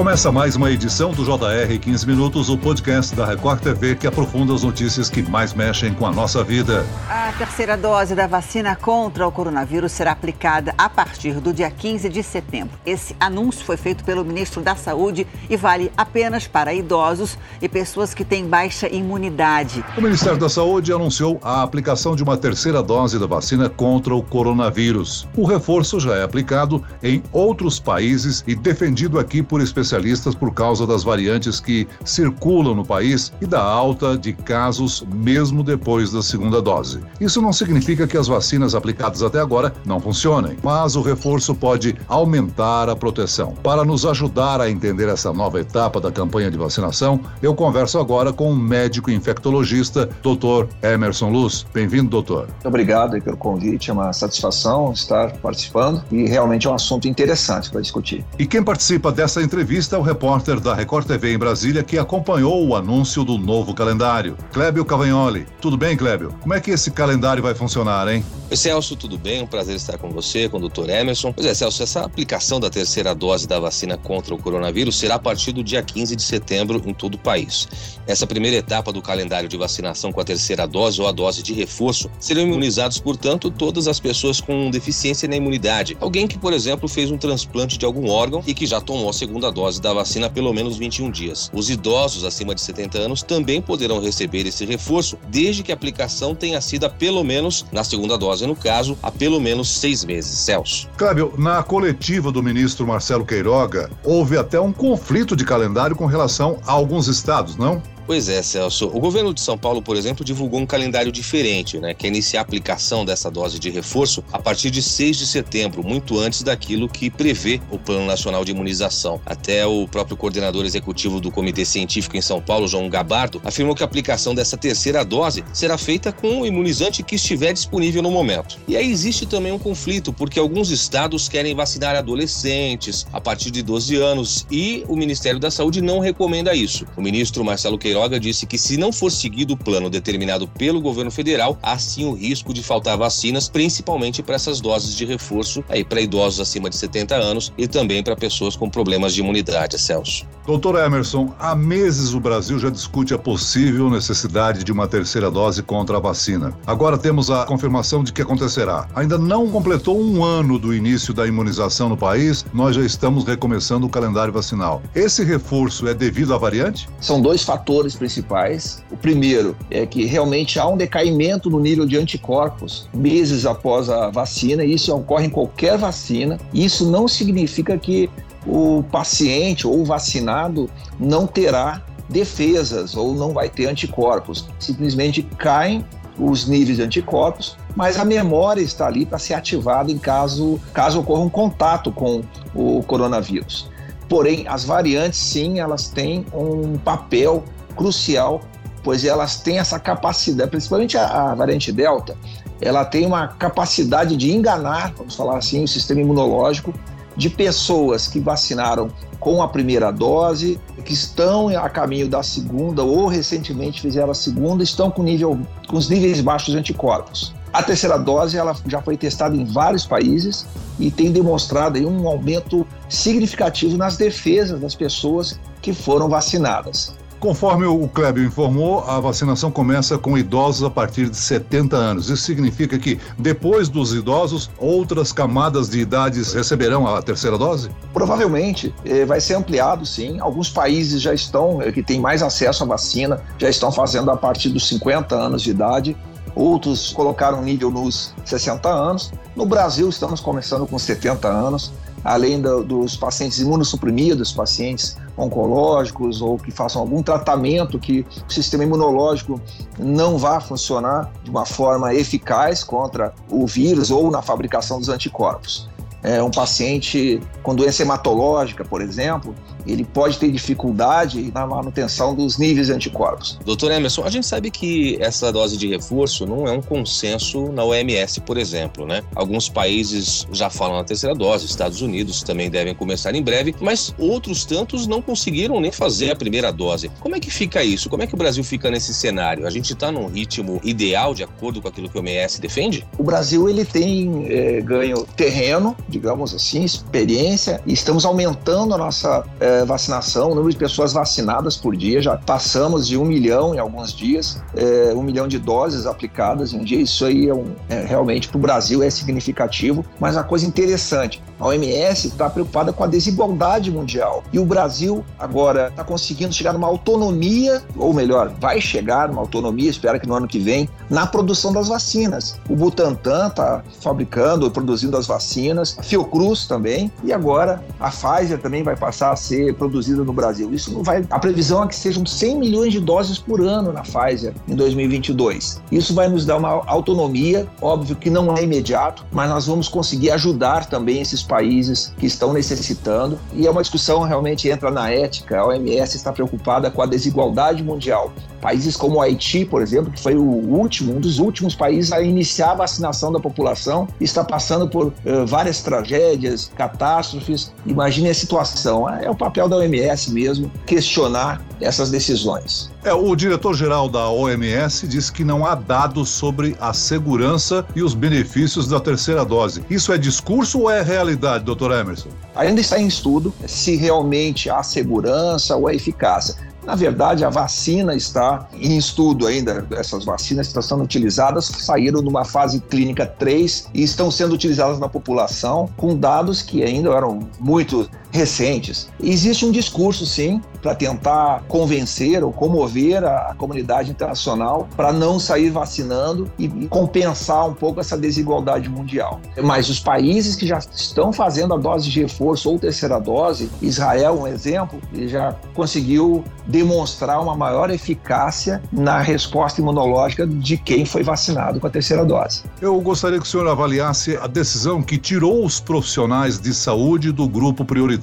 Começa mais uma edição do JR 15 Minutos, o podcast da Record TV que aprofunda as notícias que mais mexem com a nossa vida. A terceira dose da vacina contra o coronavírus será aplicada a partir do dia 15 de setembro. Esse anúncio foi feito pelo ministro da Saúde e vale apenas para idosos e pessoas que têm baixa imunidade. O Ministério da Saúde anunciou a aplicação de uma terceira dose da vacina contra o coronavírus. O reforço já é aplicado em outros países e defendido aqui por especialistas especialistas por causa das variantes que circulam no país e da alta de casos mesmo depois da segunda dose. Isso não significa que as vacinas aplicadas até agora não funcionem, mas o reforço pode aumentar a proteção. Para nos ajudar a entender essa nova etapa da campanha de vacinação, eu converso agora com o médico infectologista, Dr. Emerson Luz. Bem-vindo, doutor. Obrigado pelo convite, é uma satisfação estar participando e realmente é um assunto interessante para discutir. E quem participa dessa entrevista entrevista ao repórter da Record TV em Brasília que acompanhou o anúncio do novo calendário. Clébio Cavagnoli. Tudo bem, Clébio? Como é que esse calendário vai funcionar, hein? Oi, Celso, tudo bem? Um prazer estar com você, com o Dr. Emerson. Pois é, Celso, essa aplicação da terceira dose da vacina contra o coronavírus será a partir do dia 15 de setembro em todo o país. Essa primeira etapa do calendário de vacinação com a terceira dose ou a dose de reforço serão imunizados, portanto, todas as pessoas com deficiência na imunidade. Alguém que, por exemplo, fez um transplante de algum órgão e que já tomou a segunda dose da vacina há pelo menos 21 dias. Os idosos acima de 70 anos também poderão receber esse reforço, desde que a aplicação tenha sido pelo menos na segunda dose no caso, há pelo menos seis meses. Celso. Cláudio, na coletiva do ministro Marcelo Queiroga, houve até um conflito de calendário com relação a alguns estados, não? Pois é, Celso. O governo de São Paulo, por exemplo, divulgou um calendário diferente, né? Que é iniciar a aplicação dessa dose de reforço a partir de 6 de setembro, muito antes daquilo que prevê o Plano Nacional de Imunização. Até o próprio coordenador executivo do Comitê Científico em São Paulo, João Gabardo, afirmou que a aplicação dessa terceira dose será feita com o imunizante que estiver disponível no momento. E aí existe também um conflito, porque alguns estados querem vacinar adolescentes a partir de 12 anos e o Ministério da Saúde não recomenda isso. O ministro Marcelo Queiroz Queiroga disse que se não for seguido o plano determinado pelo governo federal, há sim o risco de faltar vacinas, principalmente para essas doses de reforço aí para idosos acima de 70 anos e também para pessoas com problemas de imunidade, Celso. Doutor Emerson, há meses o Brasil já discute a possível necessidade de uma terceira dose contra a vacina. Agora temos a confirmação de que acontecerá. Ainda não completou um ano do início da imunização no país, nós já estamos recomeçando o calendário vacinal. Esse reforço é devido à variante? São dois fatores fatores principais. O primeiro é que realmente há um decaimento no nível de anticorpos meses após a vacina, e isso ocorre em qualquer vacina. Isso não significa que o paciente ou o vacinado não terá defesas ou não vai ter anticorpos. Simplesmente caem os níveis de anticorpos, mas a memória está ali para ser ativada em caso, caso ocorra um contato com o coronavírus. Porém, as variantes, sim, elas têm um papel crucial, pois elas têm essa capacidade, principalmente a, a variante Delta, ela tem uma capacidade de enganar, vamos falar assim, o sistema imunológico de pessoas que vacinaram com a primeira dose, que estão a caminho da segunda ou recentemente fizeram a segunda, estão com, nível, com os níveis baixos de anticorpos. A terceira dose ela já foi testada em vários países e tem demonstrado aí um aumento significativo nas defesas das pessoas que foram vacinadas. Conforme o Kleber informou, a vacinação começa com idosos a partir de 70 anos. Isso significa que, depois dos idosos, outras camadas de idades receberão a terceira dose? Provavelmente. Eh, vai ser ampliado, sim. Alguns países já estão, eh, que têm mais acesso à vacina, já estão fazendo a partir dos 50 anos de idade. Outros colocaram nível nos 60 anos. No Brasil, estamos começando com 70 anos além do, dos pacientes imunossuprimidos, pacientes oncológicos ou que façam algum tratamento que o sistema imunológico não vá funcionar de uma forma eficaz contra o vírus ou na fabricação dos anticorpos. É, um paciente com doença hematológica, por exemplo, ele pode ter dificuldade na manutenção dos níveis de anticorpos. Doutor Emerson, a gente sabe que essa dose de reforço não é um consenso na OMS, por exemplo, né? Alguns países já falam na terceira dose, Estados Unidos também devem começar em breve, mas outros tantos não conseguiram nem fazer a primeira dose. Como é que fica isso? Como é que o Brasil fica nesse cenário? A gente está num ritmo ideal de acordo com aquilo que a OMS defende? O Brasil ele tem é, ganho terreno digamos assim, experiência e estamos aumentando a nossa é, é, vacinação, o número de pessoas vacinadas por dia, já passamos de um milhão em alguns dias, é, um milhão de doses aplicadas em um dia. Isso aí é, um, é realmente para o Brasil é significativo, mas a coisa interessante, a OMS está preocupada com a desigualdade mundial e o Brasil agora está conseguindo chegar numa autonomia, ou melhor, vai chegar numa autonomia, espero que no ano que vem, na produção das vacinas. O Butantan está fabricando produzindo as vacinas, a Fiocruz também, e agora a Pfizer também vai passar a ser produzida no Brasil. Isso não vai. A previsão é que sejam 100 milhões de doses por ano na Pfizer em 2022. Isso vai nos dar uma autonomia, óbvio que não é imediato, mas nós vamos conseguir ajudar também esses países que estão necessitando. E é uma discussão realmente entra na ética. A OMS está preocupada com a desigualdade mundial. Países como Haiti, por exemplo, que foi o último, um dos últimos países a iniciar a vacinação da população, está passando por uh, várias tragédias, catástrofes. Imagine a situação. É o papel da OMS mesmo questionar essas decisões. É, o diretor-geral da OMS diz que não há dados sobre a segurança e os benefícios da terceira dose. Isso é discurso ou é realidade, doutor Emerson? Ainda está em estudo se realmente há segurança ou a eficácia. Na verdade, a vacina está em estudo ainda. Essas vacinas estão sendo utilizadas, saíram numa fase clínica 3 e estão sendo utilizadas na população com dados que ainda eram muito recentes. Existe um discurso, sim, para tentar convencer ou comover a comunidade internacional para não sair vacinando e compensar um pouco essa desigualdade mundial. Mas os países que já estão fazendo a dose de reforço ou terceira dose, Israel, um exemplo, já conseguiu demonstrar uma maior eficácia na resposta imunológica de quem foi vacinado com a terceira dose. Eu gostaria que o senhor avaliasse a decisão que tirou os profissionais de saúde do grupo prioritário,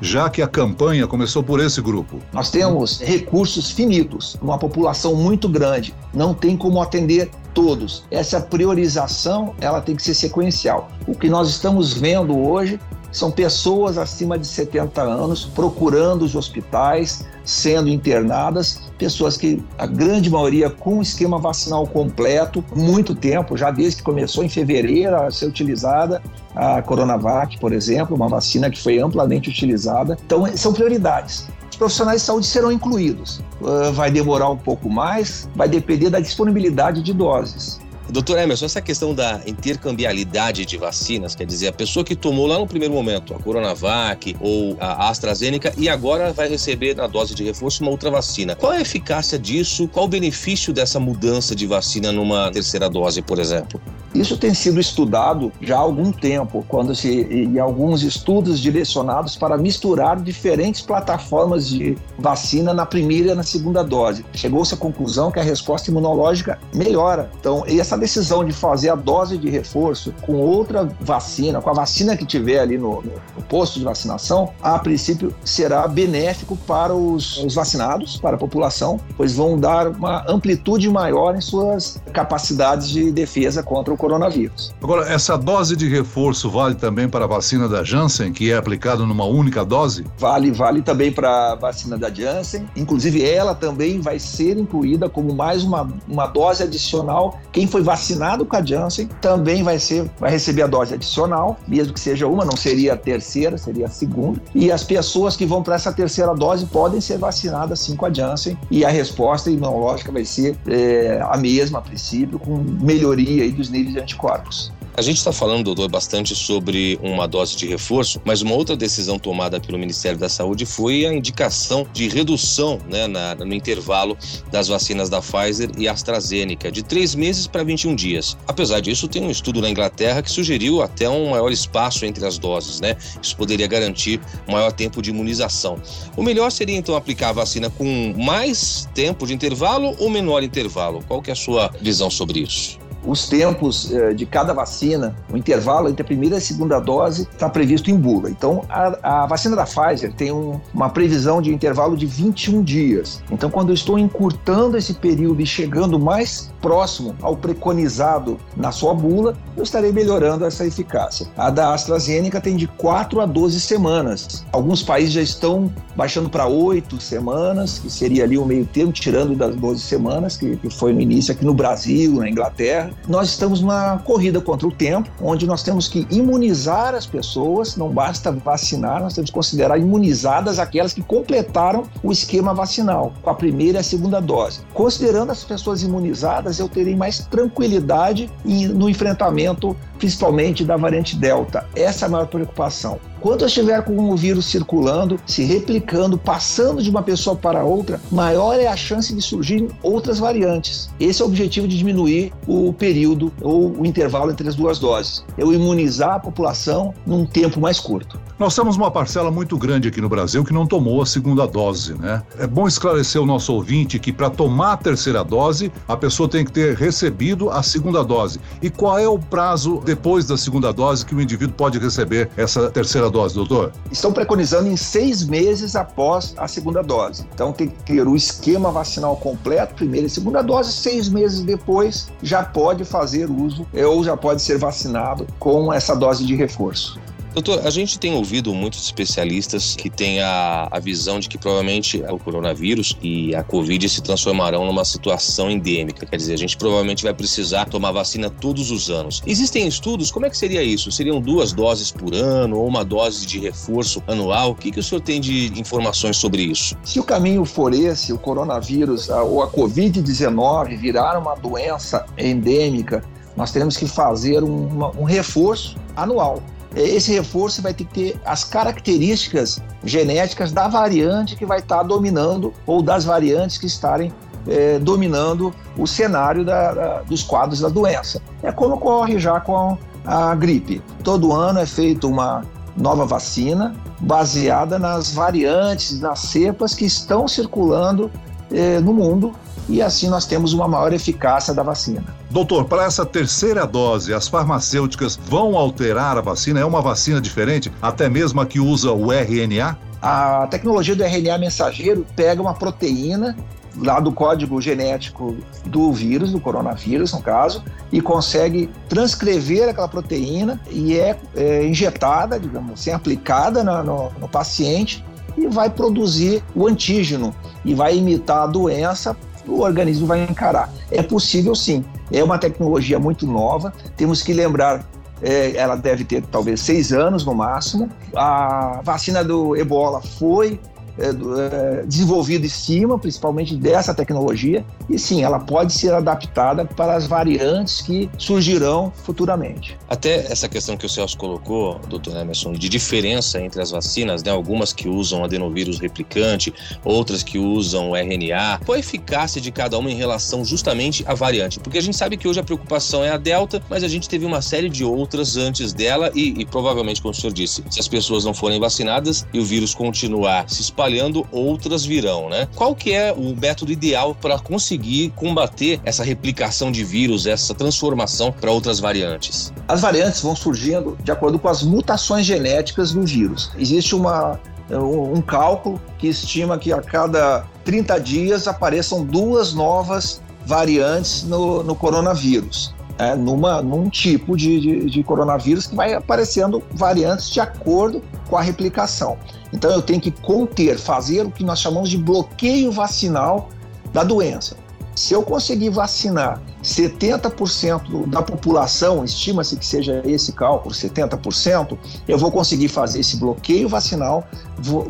já que a campanha começou por esse grupo. Nós temos recursos finitos, uma população muito grande, não tem como atender todos. Essa priorização, ela tem que ser sequencial. O que nós estamos vendo hoje são pessoas acima de 70 anos procurando os hospitais, sendo internadas, pessoas que a grande maioria com esquema vacinal completo, muito tempo, já desde que começou em fevereiro a ser utilizada a Coronavac, por exemplo, uma vacina que foi amplamente utilizada. Então, são prioridades. Os profissionais de saúde serão incluídos. Uh, vai demorar um pouco mais, vai depender da disponibilidade de doses. Doutor Emerson, essa questão da intercambialidade de vacinas, quer dizer, a pessoa que tomou lá no primeiro momento a Coronavac ou a AstraZeneca e agora vai receber na dose de reforço uma outra vacina. Qual a eficácia disso? Qual o benefício dessa mudança de vacina numa terceira dose, por exemplo? Isso tem sido estudado já há algum tempo, quando se em alguns estudos direcionados para misturar diferentes plataformas de vacina na primeira e na segunda dose. Chegou-se à conclusão que a resposta imunológica melhora. Então, essa decisão de fazer a dose de reforço com outra vacina, com a vacina que tiver ali no, no posto de vacinação, a princípio será benéfico para os, os vacinados, para a população, pois vão dar uma amplitude maior em suas capacidades de defesa contra o coronavírus. Agora, essa dose de reforço vale também para a vacina da Janssen, que é aplicada numa única dose? Vale, vale também para a vacina da Janssen. Inclusive, ela também vai ser incluída como mais uma, uma dose adicional. Quem foi vacinado com a Janssen também vai ser, vai receber a dose adicional, mesmo que seja uma, não seria a terceira, seria a segunda. E as pessoas que vão para essa terceira dose podem ser vacinadas sim com a Janssen e a resposta imunológica vai ser é, a mesma a princípio, com melhoria aí dos níveis de anticorpos. A gente está falando, doutor, bastante sobre uma dose de reforço, mas uma outra decisão tomada pelo Ministério da Saúde foi a indicação de redução né, na, no intervalo das vacinas da Pfizer e AstraZeneca, de três meses para 21 dias. Apesar disso, tem um estudo na Inglaterra que sugeriu até um maior espaço entre as doses, né? Isso poderia garantir maior tempo de imunização. O melhor seria então aplicar a vacina com mais tempo de intervalo ou menor intervalo? Qual que é a sua visão sobre isso? Os tempos eh, de cada vacina, o intervalo entre a primeira e a segunda dose está previsto em bula. Então, a, a vacina da Pfizer tem um, uma previsão de intervalo de 21 dias. Então, quando eu estou encurtando esse período e chegando mais próximo ao preconizado na sua bula, eu estarei melhorando essa eficácia. A da AstraZeneca tem de 4 a 12 semanas. Alguns países já estão baixando para 8 semanas, que seria ali o meio termo, tirando das 12 semanas, que, que foi no início aqui no Brasil, na Inglaterra nós estamos numa corrida contra o tempo, onde nós temos que imunizar as pessoas, não basta vacinar, nós temos que considerar imunizadas aquelas que completaram o esquema vacinal, com a primeira e a segunda dose. Considerando as pessoas imunizadas, eu terei mais tranquilidade no enfrentamento, principalmente da variante Delta. Essa é a maior preocupação. Quando eu estiver com o vírus circulando, se replicando, passando de uma pessoa para outra, maior é a chance de surgirem outras variantes. Esse é o objetivo de diminuir o período ou o intervalo entre as duas doses. Eu imunizar a população num tempo mais curto. Nós temos uma parcela muito grande aqui no Brasil que não tomou a segunda dose, né? É bom esclarecer o nosso ouvinte que para tomar a terceira dose, a pessoa tem que ter recebido a segunda dose. E qual é o prazo depois da segunda dose que o indivíduo pode receber essa terceira dose, doutor? Estão preconizando em seis meses após a segunda dose. Então tem que ter o esquema vacinal completo, primeira e segunda dose, seis meses depois já pode fazer uso ou já pode ser vacinado com essa dose de reforço. Doutor, a gente tem ouvido muitos especialistas que têm a, a visão de que provavelmente o coronavírus e a Covid se transformarão numa situação endêmica. Quer dizer, a gente provavelmente vai precisar tomar vacina todos os anos. Existem estudos? Como é que seria isso? Seriam duas doses por ano ou uma dose de reforço anual? O que, que o senhor tem de informações sobre isso? Se o caminho for esse, o coronavírus ou a Covid-19 virar uma doença endêmica, nós teremos que fazer um, um reforço anual esse reforço vai ter que ter as características genéticas da variante que vai estar dominando ou das variantes que estarem é, dominando o cenário da, da, dos quadros da doença. É como ocorre já com a gripe. Todo ano é feita uma nova vacina baseada nas variantes, nas cepas que estão circulando é, no mundo e assim nós temos uma maior eficácia da vacina. Doutor, para essa terceira dose, as farmacêuticas vão alterar a vacina? É uma vacina diferente, até mesmo a que usa o RNA? A tecnologia do RNA mensageiro pega uma proteína lá do código genético do vírus, do coronavírus, no caso, e consegue transcrever aquela proteína e é, é injetada, digamos assim, aplicada no, no, no paciente e vai produzir o antígeno e vai imitar a doença o organismo vai encarar. É possível sim, é uma tecnologia muito nova, temos que lembrar é, ela deve ter talvez seis anos no máximo. A vacina do ebola foi é, é, desenvolvido em cima, principalmente dessa tecnologia, e sim, ela pode ser adaptada para as variantes que surgirão futuramente. Até essa questão que o Celso colocou, doutor Emerson, de diferença entre as vacinas, né? algumas que usam adenovírus replicante, outras que usam RNA, qual a eficácia de cada uma em relação justamente à variante? Porque a gente sabe que hoje a preocupação é a Delta, mas a gente teve uma série de outras antes dela e, e provavelmente, como o senhor disse, se as pessoas não forem vacinadas e o vírus continuar se espalhando, espalhando, outras virão, né? Qual que é o método ideal para conseguir combater essa replicação de vírus, essa transformação para outras variantes? As variantes vão surgindo de acordo com as mutações genéticas do vírus. Existe uma um cálculo que estima que a cada 30 dias apareçam duas novas variantes no, no coronavírus. É, numa, num tipo de, de, de coronavírus que vai aparecendo variantes de acordo com a replicação. Então eu tenho que conter, fazer o que nós chamamos de bloqueio vacinal da doença. Se eu conseguir vacinar 70% da população, estima-se que seja esse cálculo, 70%, eu vou conseguir fazer esse bloqueio vacinal,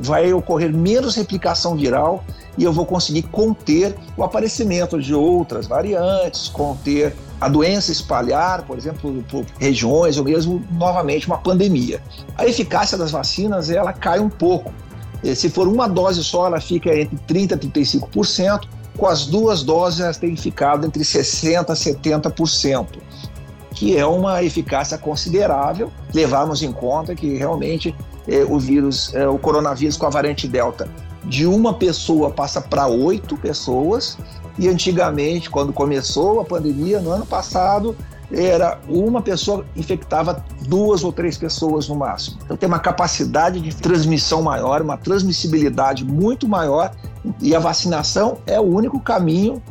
vai ocorrer menos replicação viral e eu vou conseguir conter o aparecimento de outras variantes, conter a doença espalhar, por exemplo, por regiões ou mesmo novamente uma pandemia. A eficácia das vacinas ela cai um pouco. Se for uma dose só, ela fica entre 30% e 35%. Com as duas doses, ela tem ficado entre 60% a 70%, que é uma eficácia considerável. Levarmos em conta que realmente eh, o vírus, eh, o coronavírus com a variante Delta, de uma pessoa passa para oito pessoas e antigamente, quando começou a pandemia, no ano passado, era uma pessoa infectava duas ou três pessoas no máximo. Então tem uma capacidade de transmissão maior, uma transmissibilidade muito maior e a vacinação é o único caminho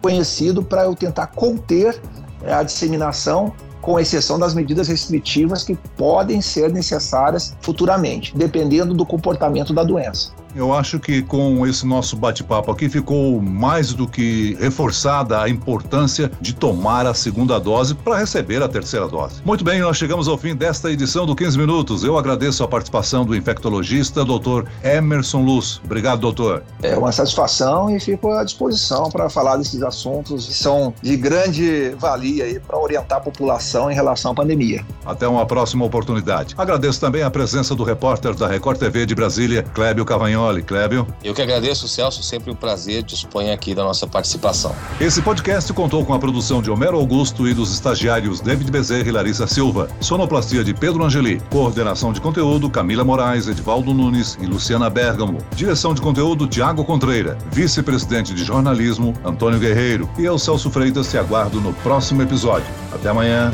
conhecido para eu tentar conter é, a disseminação, com exceção das medidas restritivas que podem ser necessárias futuramente, dependendo do comportamento da doença. Eu acho que com esse nosso bate-papo aqui ficou mais do que reforçada a importância de tomar a segunda dose para receber a terceira dose. Muito bem, nós chegamos ao fim desta edição do 15 Minutos. Eu agradeço a participação do infectologista, doutor Emerson Luz. Obrigado, doutor. É uma satisfação e fico à disposição para falar desses assuntos que são de grande valia para orientar a população em relação à pandemia. Até uma próxima oportunidade. Agradeço também a presença do repórter da Record TV de Brasília, Clébio Cavagnoli. Clébio. Eu que agradeço, Celso. Sempre um prazer dispõe aqui da nossa participação. Esse podcast contou com a produção de Homero Augusto e dos estagiários David Bezerra e Larissa Silva. Sonoplastia de Pedro Angeli. Coordenação de conteúdo Camila Moraes, Edvaldo Nunes e Luciana Bergamo. Direção de conteúdo Tiago Contreira. Vice-presidente de jornalismo Antônio Guerreiro. E eu, Celso Freitas, te aguardo no próximo episódio. Até amanhã.